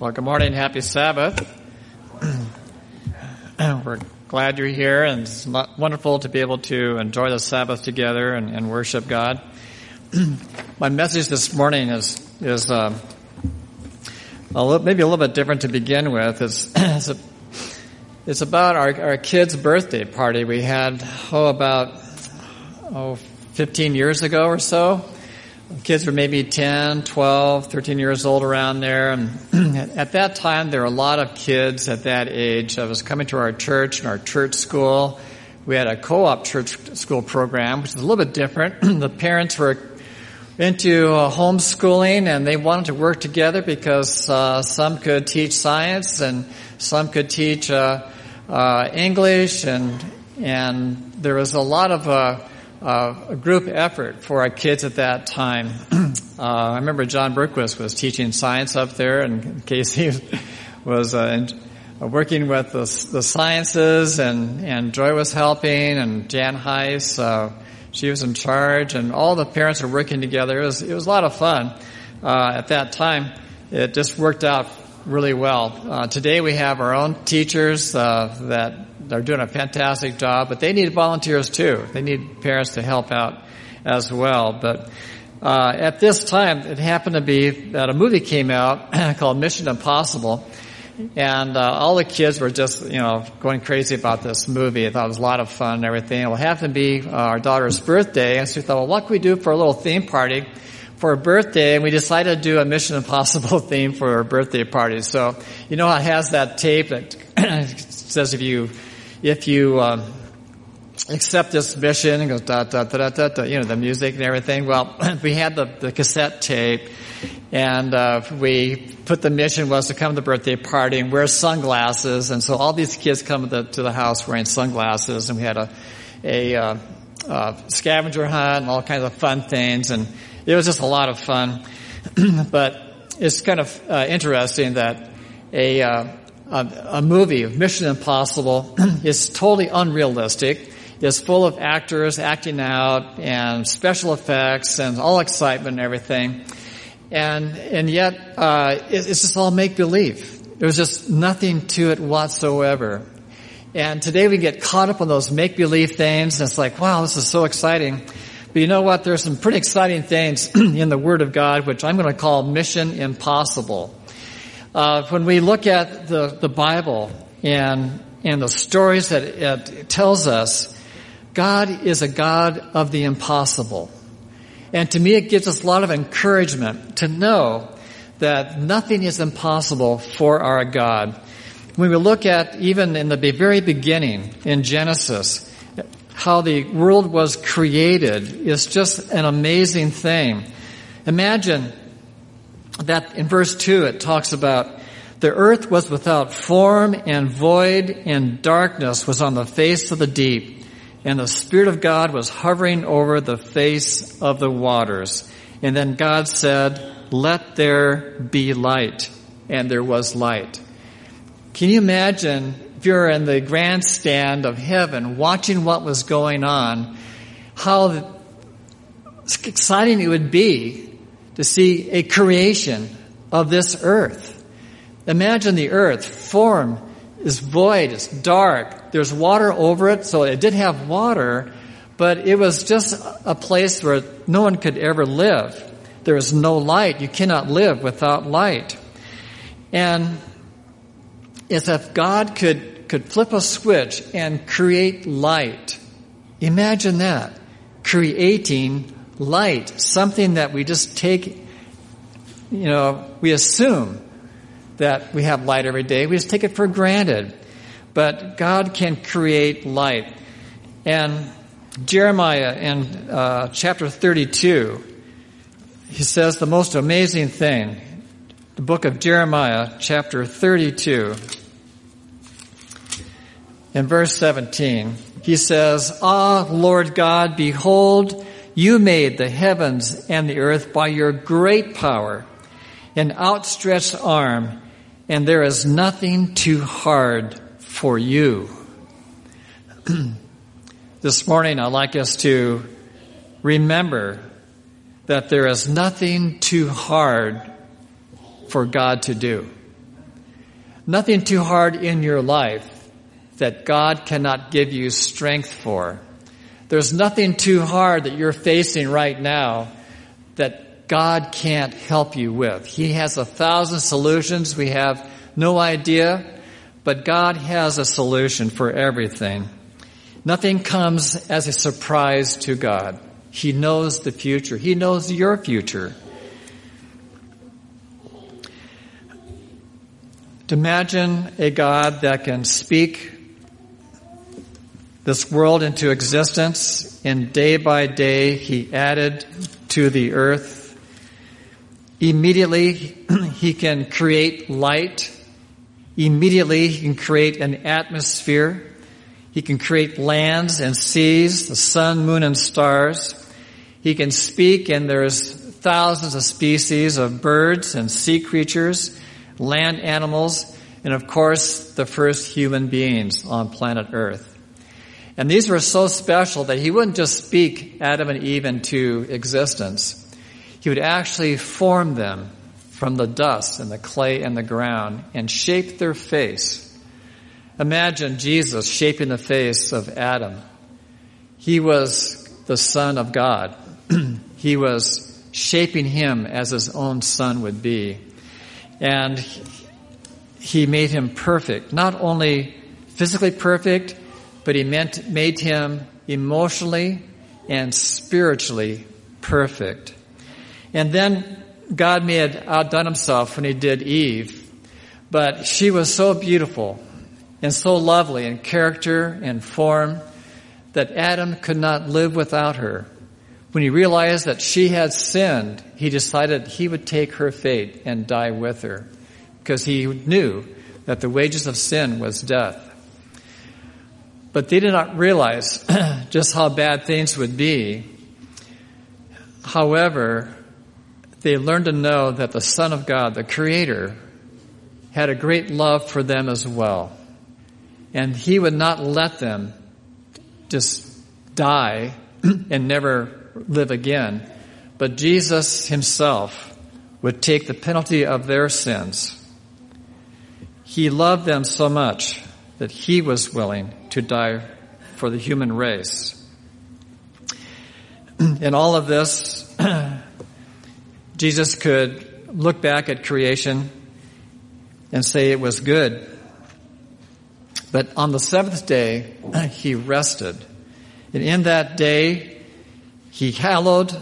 Well, good morning. Happy Sabbath. We're glad you're here, and it's wonderful to be able to enjoy the Sabbath together and, and worship God. My message this morning is is uh, a little, maybe a little bit different to begin with. It's it's, a, it's about our our kid's birthday party we had oh about oh 15 years ago or so kids were maybe 10, 12, 13 years old around there. And at that time, there were a lot of kids at that age that was coming to our church and our church school. We had a co-op church school program, which is a little bit different. the parents were into uh, homeschooling and they wanted to work together because uh, some could teach science and some could teach uh, uh English and and there was a lot of uh, a group effort for our kids at that time. uh, I remember John Berquist was teaching science up there, and Casey was uh, uh, working with the, the, sciences, and, and Joy was helping, and Jan Heiss, uh, she was in charge, and all the parents were working together. It was, it was a lot of fun uh, at that time. It just worked out really well. today we have our own teachers that they're doing a fantastic job, but they need volunteers too. They need parents to help out as well. But uh, at this time, it happened to be that a movie came out called Mission Impossible, and uh, all the kids were just you know going crazy about this movie. I thought it was a lot of fun and everything. It happened to be uh, our daughter's birthday, and so we thought, well, what can we do for a little theme party? for her birthday, and we decided to do a Mission Impossible theme for her birthday party. So, you know, it has that tape that says if you if you um, accept this mission, and goes da, da da da da you know, the music and everything. Well, we had the, the cassette tape, and uh, we put the mission was to come to the birthday party and wear sunglasses, and so all these kids come to the, to the house wearing sunglasses, and we had a a uh, uh, scavenger hunt and all kinds of fun things, and it was just a lot of fun. but it's kind of uh, interesting that a uh, a, a movie Mission Impossible is totally unrealistic. It's full of actors acting out and special effects and all excitement and everything. And, and yet, uh, it, it's just all make believe. There's just nothing to it whatsoever. And today we get caught up on those make believe things. And it's like, wow, this is so exciting. But you know what? There's some pretty exciting things in the Word of God, which I'm going to call mission impossible. Uh, when we look at the, the Bible and, and the stories that it tells us, God is a God of the impossible. And to me, it gives us a lot of encouragement to know that nothing is impossible for our God. When we look at even in the very beginning in Genesis, how the world was created is just an amazing thing. Imagine that in verse 2 it talks about the earth was without form and void and darkness was on the face of the deep and the Spirit of God was hovering over the face of the waters. And then God said, let there be light. And there was light. Can you imagine if you're in the grandstand of heaven watching what was going on, how exciting it would be to see a creation of this earth. Imagine the earth, form is void, it's dark, there's water over it, so it did have water, but it was just a place where no one could ever live. There is no light. You cannot live without light. And it's if God could, could flip a switch and create light. Imagine that. Creating light, something that we just take, you know, we assume that we have light every day. We just take it for granted. But God can create light. And Jeremiah in uh, chapter 32, he says the most amazing thing. The book of Jeremiah, chapter 32, in verse 17, he says, Ah, Lord God, behold, you made the heavens and the earth by your great power and outstretched arm, and there is nothing too hard for you. this morning, I'd like us to remember that there is nothing too hard for God to do. nothing too hard in your life that God cannot give you strength for. There's nothing too hard that you're facing right now that God can't help you with. He has a thousand solutions. We have no idea, but God has a solution for everything. Nothing comes as a surprise to God. He knows the future. He knows your future. Imagine a God that can speak this world into existence, and day by day he added to the earth. Immediately he can create light. Immediately he can create an atmosphere. He can create lands and seas, the sun, moon, and stars. He can speak and there's thousands of species of birds and sea creatures, land animals, and of course the first human beings on planet earth. And these were so special that he wouldn't just speak Adam and Eve into existence. He would actually form them from the dust and the clay and the ground and shape their face Imagine Jesus shaping the face of Adam. He was the son of God. he was shaping him as his own son would be. And he made him perfect. Not only physically perfect, but he meant, made him emotionally and spiritually perfect. And then God may have outdone himself when he did Eve, but she was so beautiful and so lovely in character and form that Adam could not live without her. When he realized that she had sinned, he decided he would take her fate and die with her because he knew that the wages of sin was death. But they did not realize just how bad things would be. However, they learned to know that the Son of God, the Creator, had a great love for them as well and he would not let them just die and never live again. But Jesus himself would take the penalty of their sins. He loved them so much that he was willing to die for the human race. In all of this, Jesus could look back at creation and say it was good but on the seventh day, he rested. And in that day, he hallowed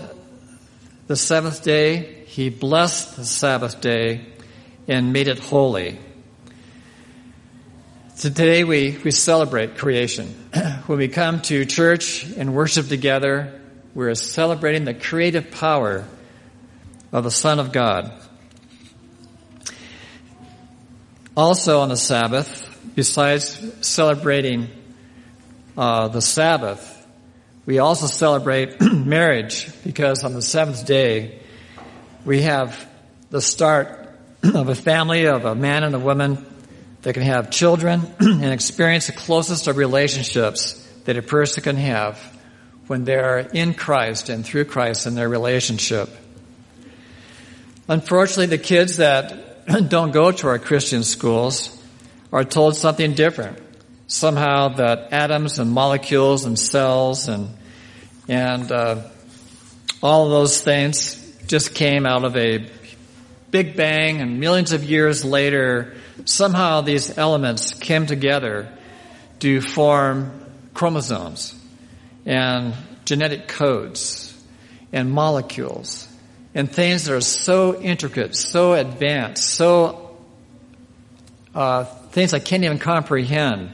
the seventh day, he blessed the Sabbath day, and made it holy. So today we, we celebrate creation. when we come to church and worship together, we're celebrating the creative power of the Son of God. Also on the Sabbath, besides celebrating uh, the Sabbath, we also celebrate marriage because on the seventh day we have the start of a family of a man and a woman that can have children and experience the closest of relationships that a person can have when they're in Christ and through Christ in their relationship. Unfortunately, the kids that don't go to our Christian schools are told something different. Somehow that atoms and molecules and cells and and uh, all of those things just came out of a big bang, and millions of years later, somehow these elements came together to form chromosomes and genetic codes and molecules and things that are so intricate, so advanced, so uh, things I can't even comprehend.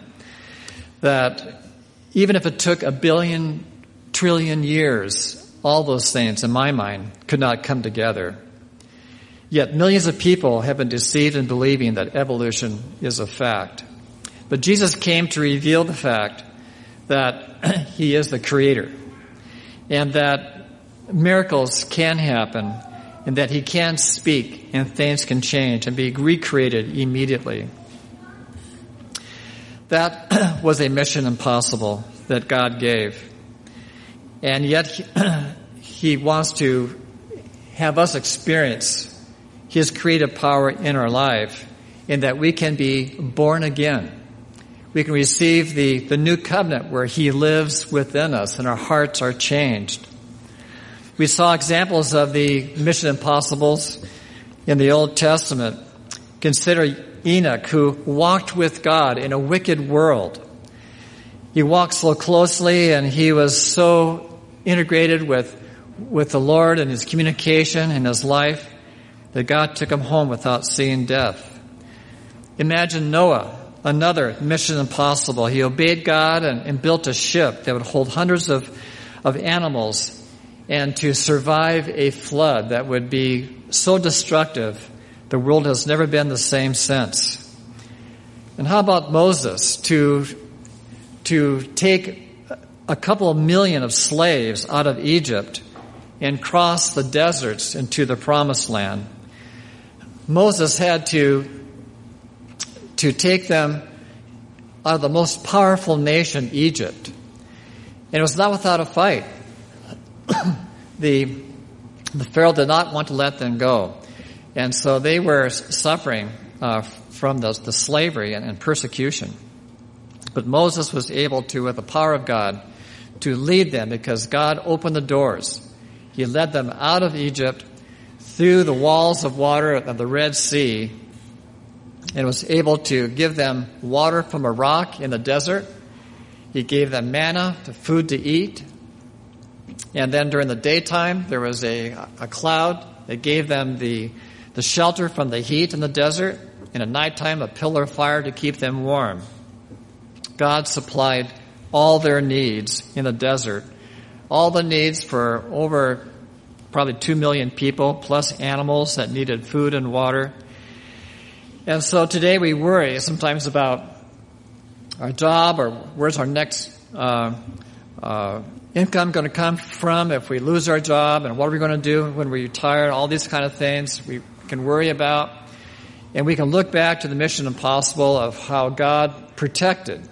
That even if it took a billion, trillion years, all those things in my mind could not come together. Yet millions of people have been deceived in believing that evolution is a fact. But Jesus came to reveal the fact that He is the Creator and that miracles can happen and that He can speak and things can change and be recreated immediately. That was a mission impossible that God gave. And yet he, wants to have us experience His creative power in our life in that we can be born again. We can receive the, the new covenant where He lives within us and our hearts are changed. We saw examples of the mission impossibles in the Old Testament. Consider Enoch who walked with God in a wicked world. He walked so closely and he was so integrated with, with the Lord and his communication and his life that God took him home without seeing death. Imagine Noah, another mission impossible. He obeyed God and, and built a ship that would hold hundreds of, of animals and to survive a flood that would be so destructive the world has never been the same since. And how about Moses to, to take a couple of million of slaves out of Egypt and cross the deserts into the promised land? Moses had to, to take them out of the most powerful nation, Egypt. And it was not without a fight. the, the Pharaoh did not want to let them go. And so they were suffering uh, from the, the slavery and, and, persecution. But Moses was able to, with the power of God, to lead them because God opened the doors. He led them out of Egypt through the walls of water of the Red Sea and was able to give them water from a rock in the desert. He gave them manna, the food to eat. And then during the daytime, there was a, a cloud that gave them the the shelter from the heat in the desert, and at nighttime a pillar of fire to keep them warm. God supplied all their needs in the desert, all the needs for over probably two million people, plus animals that needed food and water. And so today we worry sometimes about our job or where's our next uh, uh, income going to come from if we lose our job and what are we going to do when we retire, all these kind of things. We can worry about. And we can look back to the mission impossible of how God protected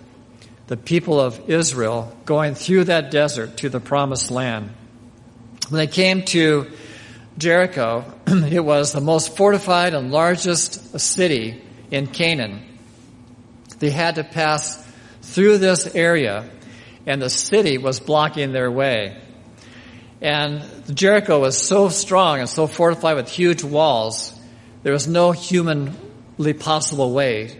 the people of Israel going through that desert to the promised land. When they came to Jericho, it was the most fortified and largest city in Canaan. They had to pass through this area and the city was blocking their way. And Jericho was so strong and so fortified with huge walls, there was no humanly possible way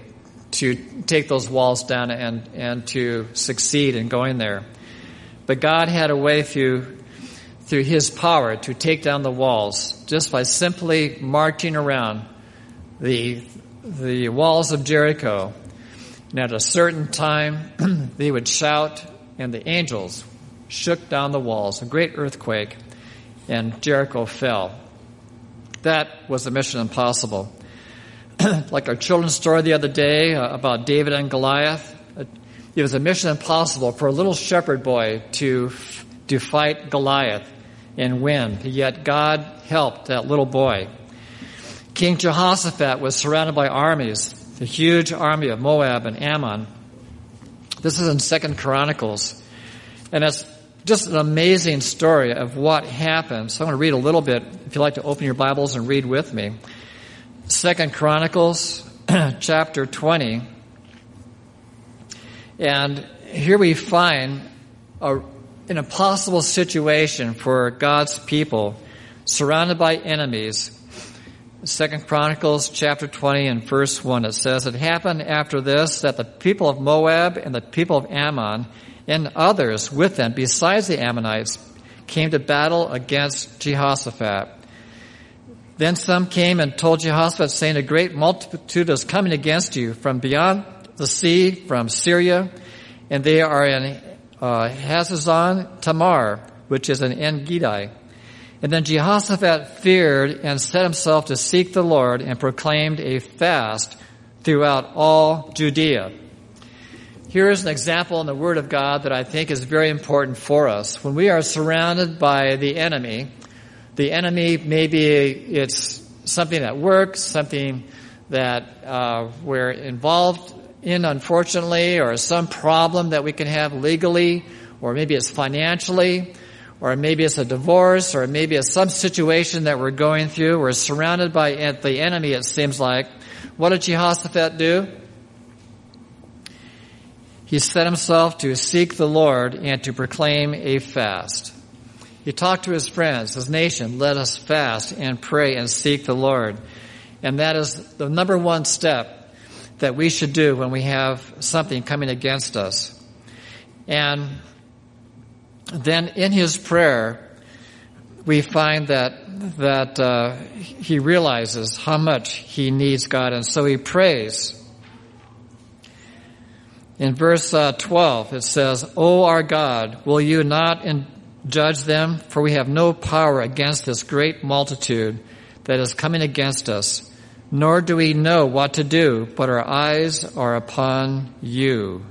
to take those walls down and, and to succeed in going there. But God had a way through, through His power to take down the walls just by simply marching around the, the walls of Jericho. And at a certain time, they would shout, and the angels shook down the walls, a great earthquake, and Jericho fell. That was the mission impossible. like our children's story the other day uh, about David and Goliath, uh, it was a mission impossible for a little shepherd boy to, to fight Goliath and win. Yet God helped that little boy. King Jehoshaphat was surrounded by armies, the huge army of Moab and Ammon. This is in Second Chronicles. And it's just an amazing story of what happened. So I'm going to read a little bit. If you'd like to open your Bibles and read with me. Second Chronicles, chapter 20. And here we find a, an impossible situation for God's people surrounded by enemies. Second Chronicles chapter 20 and verse 1, it says, It happened after this that the people of Moab and the people of Ammon and others with them, besides the Ammonites, came to battle against Jehoshaphat. Then some came and told Jehoshaphat, saying, A great multitude is coming against you from beyond the sea, from Syria, and they are in uh, Hazazon Tamar, which is in En. And then Jehoshaphat feared and set himself to seek the Lord and proclaimed a fast throughout all Judea. Here is an example in the Word of God that I think is very important for us. When we are surrounded by the enemy, the enemy maybe it's something at work, something that uh, we're involved in, unfortunately, or some problem that we can have legally, or maybe it's financially, or maybe it's a divorce, or maybe it's some situation that we're going through. We're surrounded by the enemy, it seems like. What did Jehoshaphat do? He set himself to seek the Lord and to proclaim a fast. He talked to his friends, his nation, let us fast and pray and seek the Lord. And that is the number one step that we should do when we have something coming against us. And then in his prayer, we find that that uh, he realizes how much he needs God, and so he prays. In verse uh, 12, it says, "O our God, will you not in- judge them? For we have no power against this great multitude that is coming against us, nor do we know what to do, but our eyes are upon you."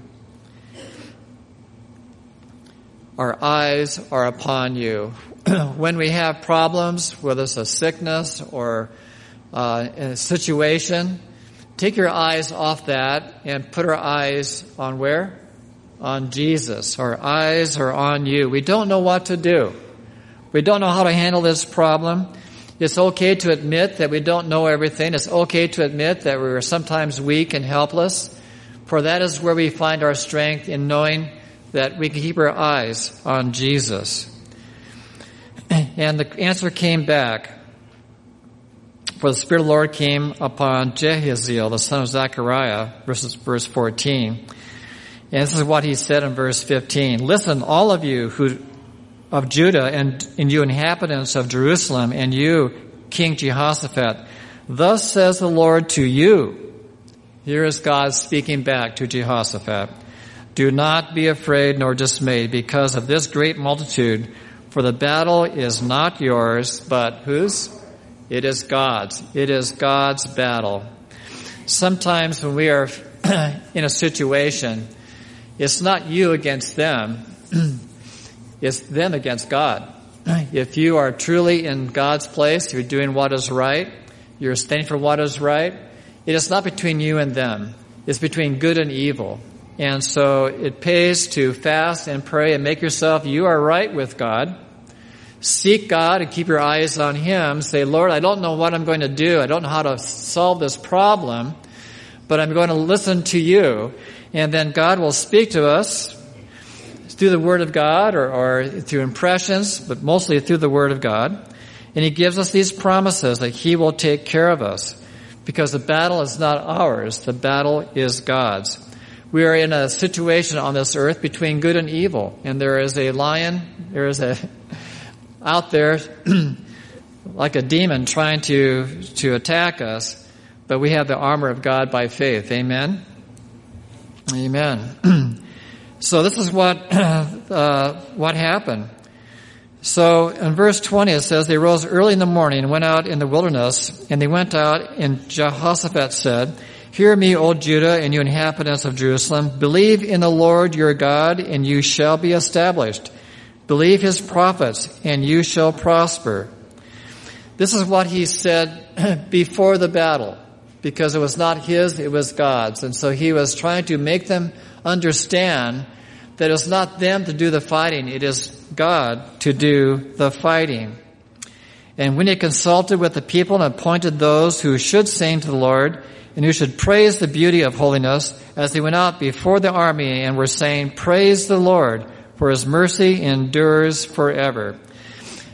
Our eyes are upon you. when we have problems, whether it's a sickness or uh, a situation, take your eyes off that and put our eyes on where? On Jesus. Our eyes are on you. We don't know what to do. We don't know how to handle this problem. It's okay to admit that we don't know everything. It's okay to admit that we are sometimes weak and helpless. For that is where we find our strength in knowing that we can keep our eyes on Jesus. And the answer came back. For the Spirit of the Lord came upon Jehaziel, the son of Zechariah, verses, verse 14. And this is what he said in verse 15. Listen, all of you who, of Judah and, and you inhabitants of Jerusalem and you, King Jehoshaphat, thus says the Lord to you. Here is God speaking back to Jehoshaphat. Do not be afraid nor dismayed because of this great multitude, for the battle is not yours, but whose? It is God's. It is God's battle. Sometimes when we are in a situation, it's not you against them, it's them against God. If you are truly in God's place, you're doing what is right, you're standing for what is right, it is not between you and them. It's between good and evil. And so it pays to fast and pray and make yourself, you are right with God. Seek God and keep your eyes on Him. Say, Lord, I don't know what I'm going to do. I don't know how to solve this problem, but I'm going to listen to you. And then God will speak to us through the Word of God or, or through impressions, but mostly through the Word of God. And He gives us these promises that He will take care of us because the battle is not ours. The battle is God's. We are in a situation on this earth between good and evil, and there is a lion, there is a, out there, like a demon trying to, to attack us, but we have the armor of God by faith. Amen? Amen. so this is what, uh, what happened. So in verse 20 it says, they rose early in the morning and went out in the wilderness, and they went out, and Jehoshaphat said, Hear me, O Judah, and you inhabitants of Jerusalem. Believe in the Lord your God, and you shall be established. Believe his prophets, and you shall prosper. This is what he said before the battle, because it was not his, it was God's. And so he was trying to make them understand that it's not them to do the fighting, it is God to do the fighting. And when he consulted with the people and appointed those who should sing to the Lord, and who should praise the beauty of holiness as they went out before the army and were saying, Praise the Lord, for his mercy endures forever.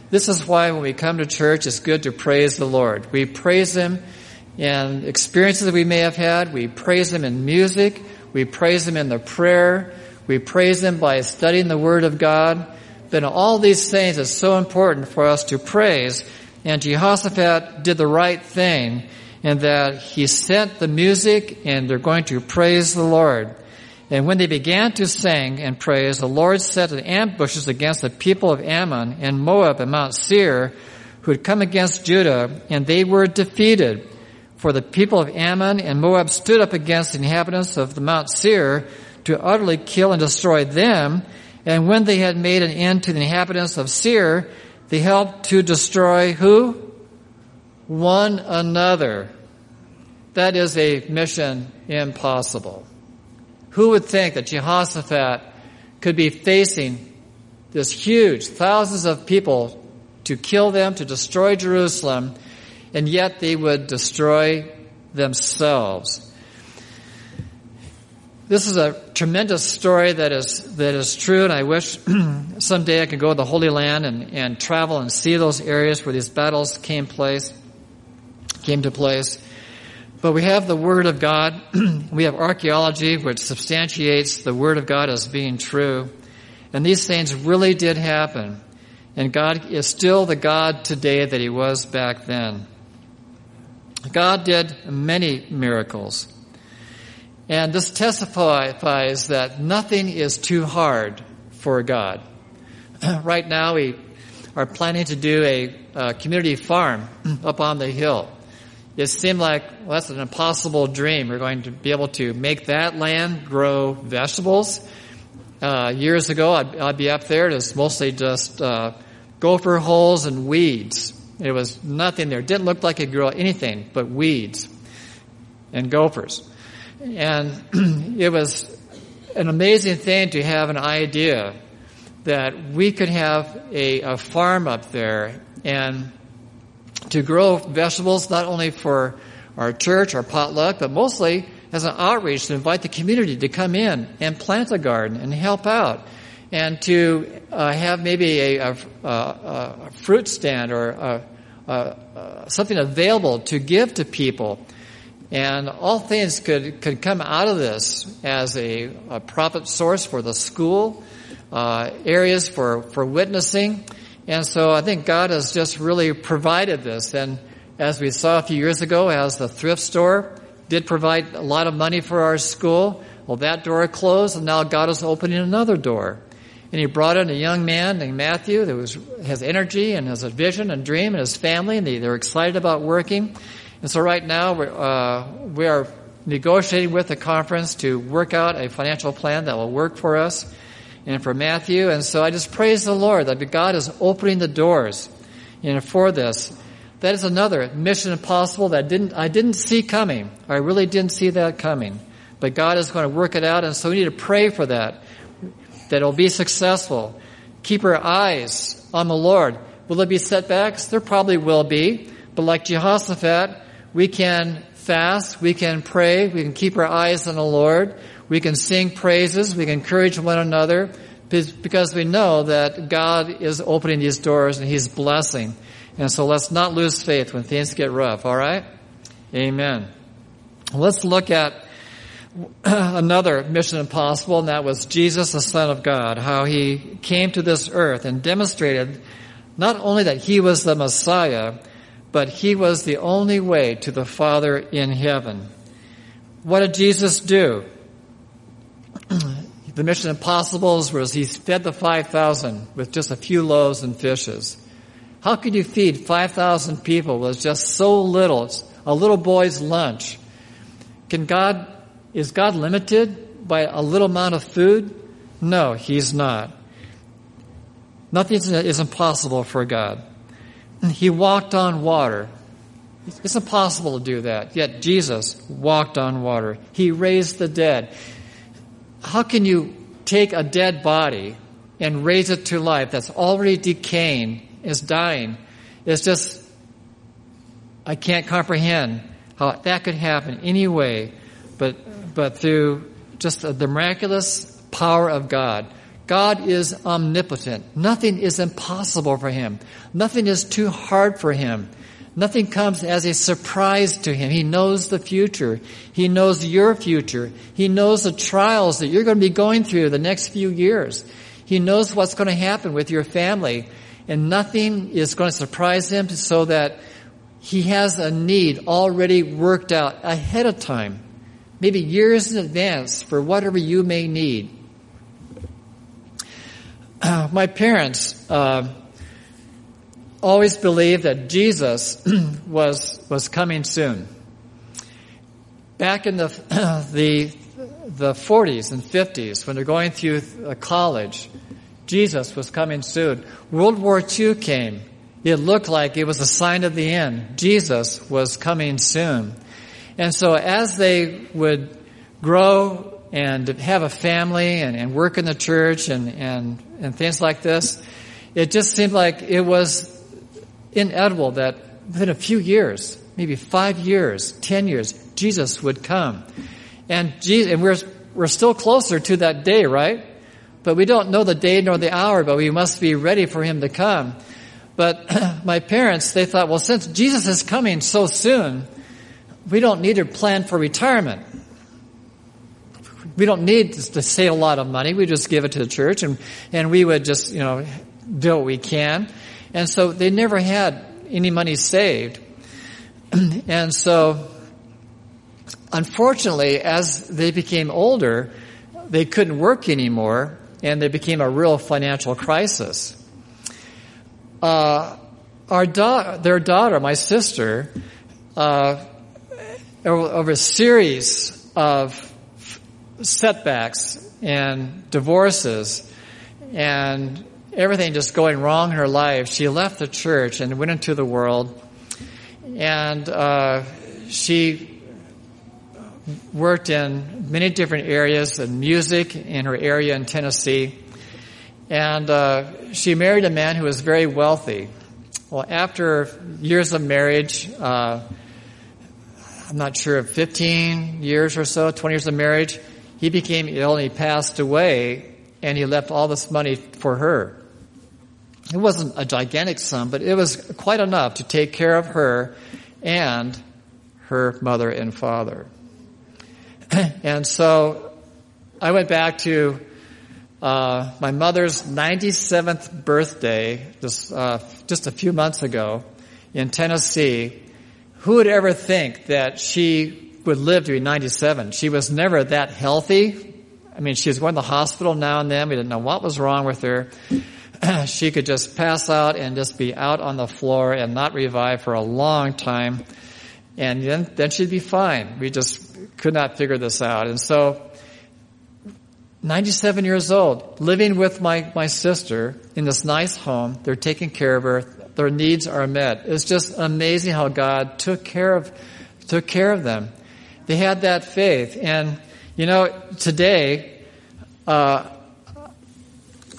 This is why when we come to church, it's good to praise the Lord. We praise him in experiences that we may have had. We praise him in music. We praise him in the prayer. We praise him by studying the Word of God. But all these things, it's so important for us to praise. And Jehoshaphat did the right thing in that he sent the music and they're going to praise the Lord. And when they began to sing and praise, the Lord set an ambushes against the people of Ammon and Moab and Mount Seir who had come against Judah, and they were defeated. For the people of Ammon and Moab stood up against the inhabitants of the Mount Seir to utterly kill and destroy them. And when they had made an end to the inhabitants of Seir, they helped to destroy who? one another. That is a mission impossible. Who would think that Jehoshaphat could be facing this huge, thousands of people to kill them, to destroy Jerusalem, and yet they would destroy themselves. This is a tremendous story that is, that is true, and I wish someday I could go to the Holy Land and, and travel and see those areas where these battles came place, came to place. But we have the Word of God. we have archaeology which substantiates the Word of God as being true. And these things really did happen. And God is still the God today that He was back then. God did many miracles. And this testifies that nothing is too hard for God. right now we are planning to do a, a community farm up on the hill. It seemed like well, that's an impossible dream. We're going to be able to make that land grow vegetables. Uh, years ago, I'd, I'd, be up there. It was mostly just uh, gopher holes and weeds. It was nothing there. It didn't look like it grew anything but weeds and gophers. And it was an amazing thing to have an idea that we could have a, a farm up there and to grow vegetables not only for our church, our potluck, but mostly as an outreach to invite the community to come in and plant a garden and help out and to uh, have maybe a, a, a, fruit stand or something available to give to people. And all things could, could come out of this as a, a profit source for the school, uh, areas for, for witnessing. And so I think God has just really provided this. And as we saw a few years ago, as the thrift store did provide a lot of money for our school, well, that door closed, and now God is opening another door. And he brought in a young man named Matthew that was, has energy and has a vision and dream and his family, and they, they're excited about working. And so right now we're, uh, we are negotiating with the conference to work out a financial plan that will work for us and for Matthew. And so I just praise the Lord that God is opening the doors you know, for this. That is another mission impossible that didn't, I didn't see coming. I really didn't see that coming. But God is going to work it out, and so we need to pray for that, that it'll be successful. Keep our eyes on the Lord. Will there be setbacks? There probably will be. But like Jehoshaphat, we can fast, we can pray, we can keep our eyes on the Lord, we can sing praises, we can encourage one another, because we know that God is opening these doors and He's blessing. And so let's not lose faith when things get rough, alright? Amen. Let's look at another mission impossible, and that was Jesus, the Son of God, how He came to this earth and demonstrated not only that He was the Messiah, but he was the only way to the Father in heaven. What did Jesus do? the mission impossible was he fed the 5,000 with just a few loaves and fishes. How could you feed 5,000 people with just so little? A little boy's lunch. Can God, is God limited by a little amount of food? No, He's not. Nothing is impossible for God. He walked on water. It's impossible to do that. Yet Jesus walked on water. He raised the dead. How can you take a dead body and raise it to life that's already decaying, is dying? It's just, I can't comprehend how that could happen any way but, but through just the miraculous power of God. God is omnipotent. Nothing is impossible for him. Nothing is too hard for him. Nothing comes as a surprise to him. He knows the future. He knows your future. He knows the trials that you're going to be going through the next few years. He knows what's going to happen with your family. And nothing is going to surprise him so that he has a need already worked out ahead of time. Maybe years in advance for whatever you may need. my parents uh, always believed that Jesus was was coming soon. Back in the the the 40s and 50s, when they're going through college, Jesus was coming soon. World War II came. It looked like it was a sign of the end. Jesus was coming soon. And so as they would grow and have a family and, and work in the church and, and, and things like this, it just seemed like it was inedible that within a few years, maybe five years, ten years, Jesus would come. And Jesus, and we're, we're still closer to that day, right? But we don't know the day nor the hour, but we must be ready for him to come. But my parents, they thought, well, since Jesus is coming so soon, we don't need to plan for retirement. We don't need to save a lot of money. We just give it to the church and, and we would just, you know, do what we can. And so they never had any money saved. and so, unfortunately, as they became older, they couldn't work anymore and there became a real financial crisis. Uh, our da- their daughter, my sister, uh, over a series of setbacks and divorces and everything just going wrong in her life, she left the church and went into the world. And uh, she worked in many different areas of music in her area in Tennessee. And uh, she married a man who was very wealthy. Well, after years of marriage, uh, I'm not sure, 15 years or so, 20 years of marriage, he became ill and he passed away and he left all this money for her. It wasn't a gigantic sum, but it was quite enough to take care of her and her mother and father. and so I went back to uh, my mother's 97th birthday, just, uh, just a few months ago in Tennessee. Who would ever think that she would live to be 97? She was never that healthy. I mean, she was going to the hospital now and then. We didn't know what was wrong with her. she could just pass out and just be out on the floor and not revive for a long time. And then, then she'd be fine. We just could not figure this out. And so, 97 years old, living with my, my sister in this nice home. They're taking care of her. Their needs are met. It's just amazing how God took care of, took care of them. They had that faith. And, you know, today, uh,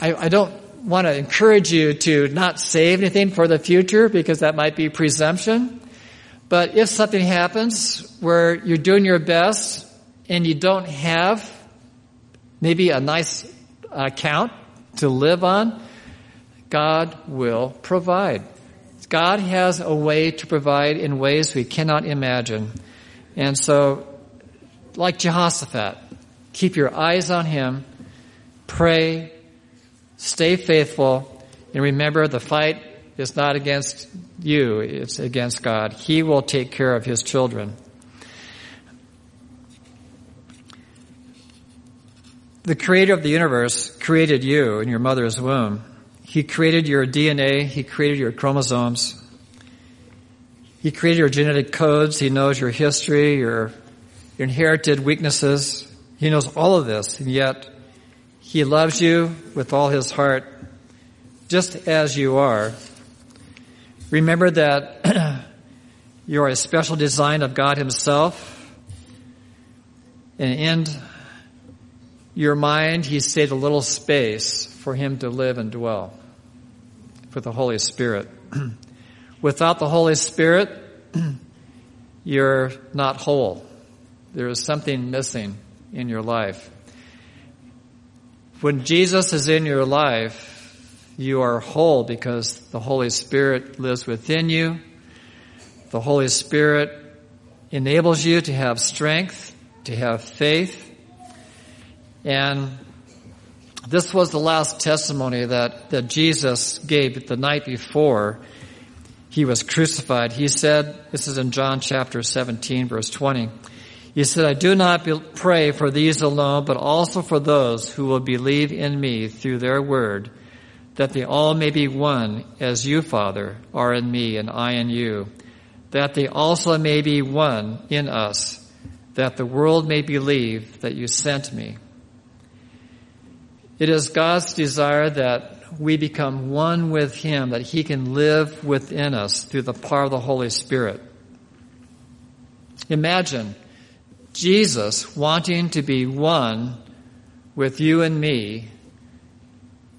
I, I don't want to encourage you to not save anything for the future because that might be presumption. But if something happens where you're doing your best and you don't have maybe a nice account to live on, God will provide. God has a way to provide in ways we cannot imagine. And so, like Jehoshaphat, keep your eyes on Him, pray, Stay faithful and remember the fight is not against you, it's against God. He will take care of His children. The creator of the universe created you in your mother's womb. He created your DNA. He created your chromosomes. He created your genetic codes. He knows your history, your, inherited weaknesses. He knows all of this, and yet he loves you with all his heart, just as you are. Remember that you are a special design of God himself. And in your mind, he saved a little space for him to live and dwell with the Holy Spirit. Without the Holy Spirit, you're not whole. There is something missing in your life. When Jesus is in your life, you are whole because the Holy Spirit lives within you. The Holy Spirit enables you to have strength, to have faith. And this was the last testimony that, that Jesus gave the night before he was crucified. He said, this is in John chapter 17 verse 20, he said, I do not pray for these alone, but also for those who will believe in me through their word, that they all may be one, as you, Father, are in me and I in you, that they also may be one in us, that the world may believe that you sent me. It is God's desire that we become one with Him, that He can live within us through the power of the Holy Spirit. Imagine Jesus wanting to be one with you and me,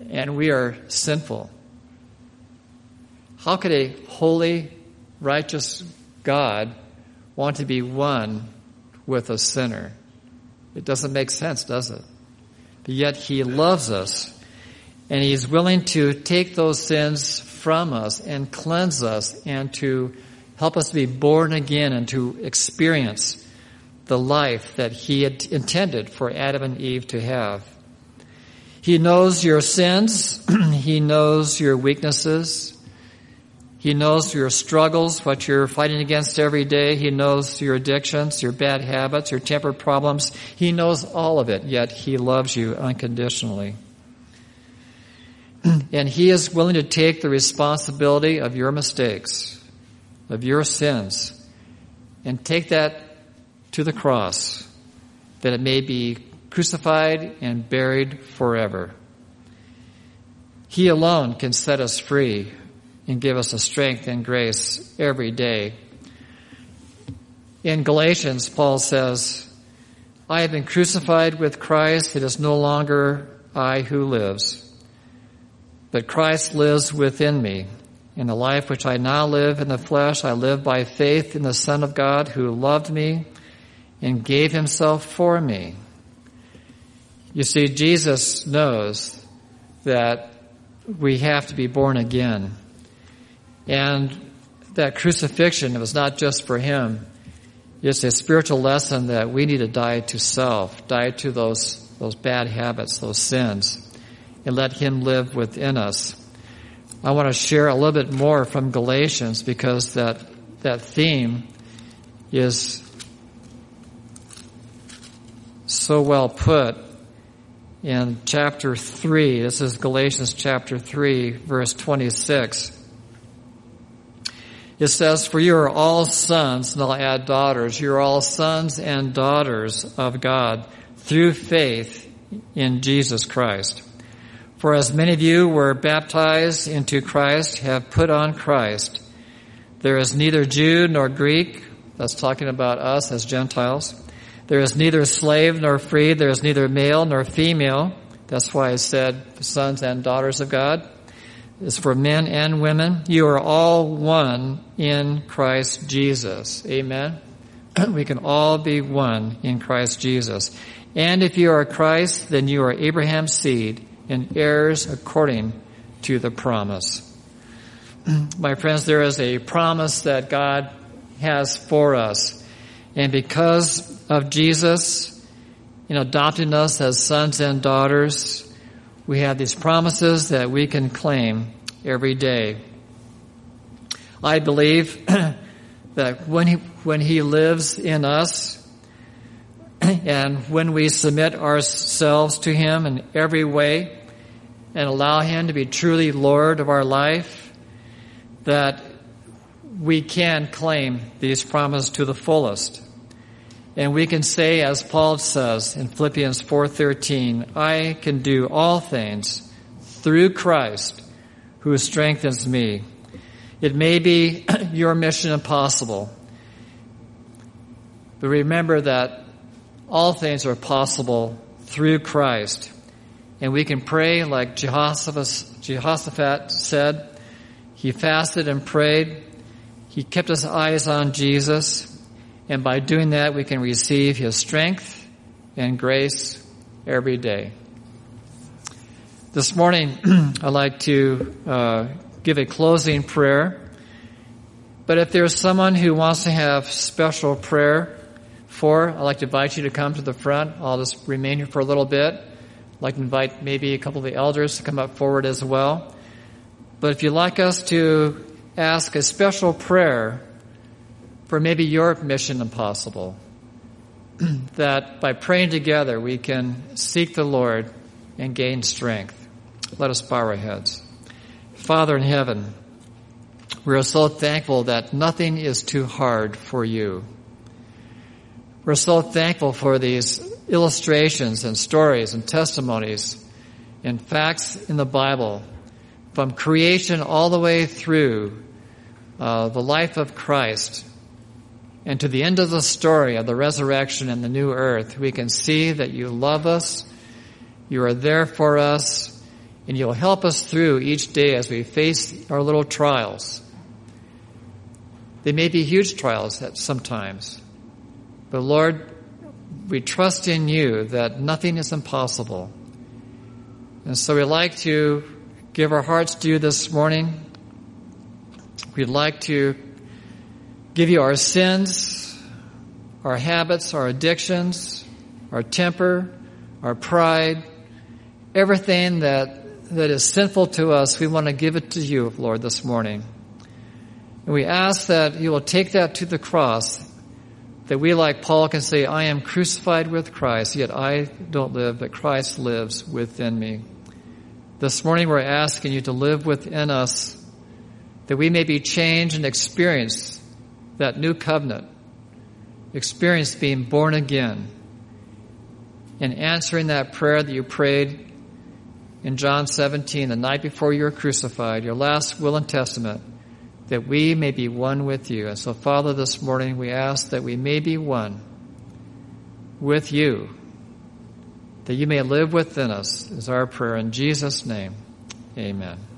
and we are sinful. How could a holy, righteous God want to be one with a sinner? It doesn't make sense, does it? Yet He loves us, and He's willing to take those sins from us and cleanse us and to help us be born again and to experience the life that He had intended for Adam and Eve to have. He knows your sins. he knows your weaknesses. He knows your struggles, what you're fighting against every day. He knows your addictions, your bad habits, your temper problems. He knows all of it, yet He loves you unconditionally. and He is willing to take the responsibility of your mistakes, of your sins, and take that to the cross that it may be crucified and buried forever. He alone can set us free and give us a strength and grace every day. In Galatians, Paul says, I have been crucified with Christ. It is no longer I who lives, but Christ lives within me. In the life which I now live in the flesh, I live by faith in the Son of God who loved me and gave himself for me. You see, Jesus knows that we have to be born again. And that crucifixion was not just for him. It's a spiritual lesson that we need to die to self, die to those, those bad habits, those sins, and let him live within us. I want to share a little bit more from Galatians because that, that theme is so well put in chapter 3. This is Galatians chapter 3, verse 26. It says, For you are all sons, and I'll add daughters. You are all sons and daughters of God through faith in Jesus Christ. For as many of you were baptized into Christ, have put on Christ. There is neither Jew nor Greek, that's talking about us as Gentiles there is neither slave nor free. There is neither male nor female. That's why I said sons and daughters of God. It's for men and women. You are all one in Christ Jesus. Amen. We can all be one in Christ Jesus. And if you are Christ, then you are Abraham's seed and heirs according to the promise. My friends, there is a promise that God has for us. And because of Jesus in adopting us as sons and daughters, we have these promises that we can claim every day. I believe that when he, when he lives in us, and when we submit ourselves to him in every way and allow him to be truly Lord of our life, that we can claim these promises to the fullest. And we can say, as Paul says in Philippians 4.13, I can do all things through Christ who strengthens me. It may be your mission impossible. But remember that all things are possible through Christ. And we can pray like Jehoshaphat, Jehoshaphat said. He fasted and prayed. He kept his eyes on Jesus. And by doing that, we can receive His strength and grace every day. This morning, I'd like to uh, give a closing prayer. But if there's someone who wants to have special prayer for, I'd like to invite you to come to the front. I'll just remain here for a little bit. I'd like to invite maybe a couple of the elders to come up forward as well. But if you'd like us to ask a special prayer for maybe your mission impossible. that by praying together we can seek the Lord and gain strength. Let us bow our heads. Father in heaven, we are so thankful that nothing is too hard for you. We're so thankful for these illustrations and stories and testimonies and facts in the Bible from creation all the way through uh, the life of Christ and to the end of the story of the resurrection and the new earth, we can see that you love us, you are there for us, and you'll help us through each day as we face our little trials. They may be huge trials at sometimes, but Lord, we trust in you that nothing is impossible. And so we'd like to give our hearts to you this morning. We'd like to give you our sins, our habits, our addictions, our temper, our pride, everything that, that is sinful to us, we want to give it to you, Lord, this morning. And we ask that you will take that to the cross, that we, like Paul, can say, I am crucified with Christ, yet I don't live, but Christ lives within me. This morning we're asking you to live within us, that we may be changed and experience that new covenant, experience being born again, and answering that prayer that you prayed in John 17, the night before you were crucified, your last will and testament, that we may be one with you. And so, Father, this morning we ask that we may be one with you, that you may live within us, is our prayer. In Jesus' name, amen.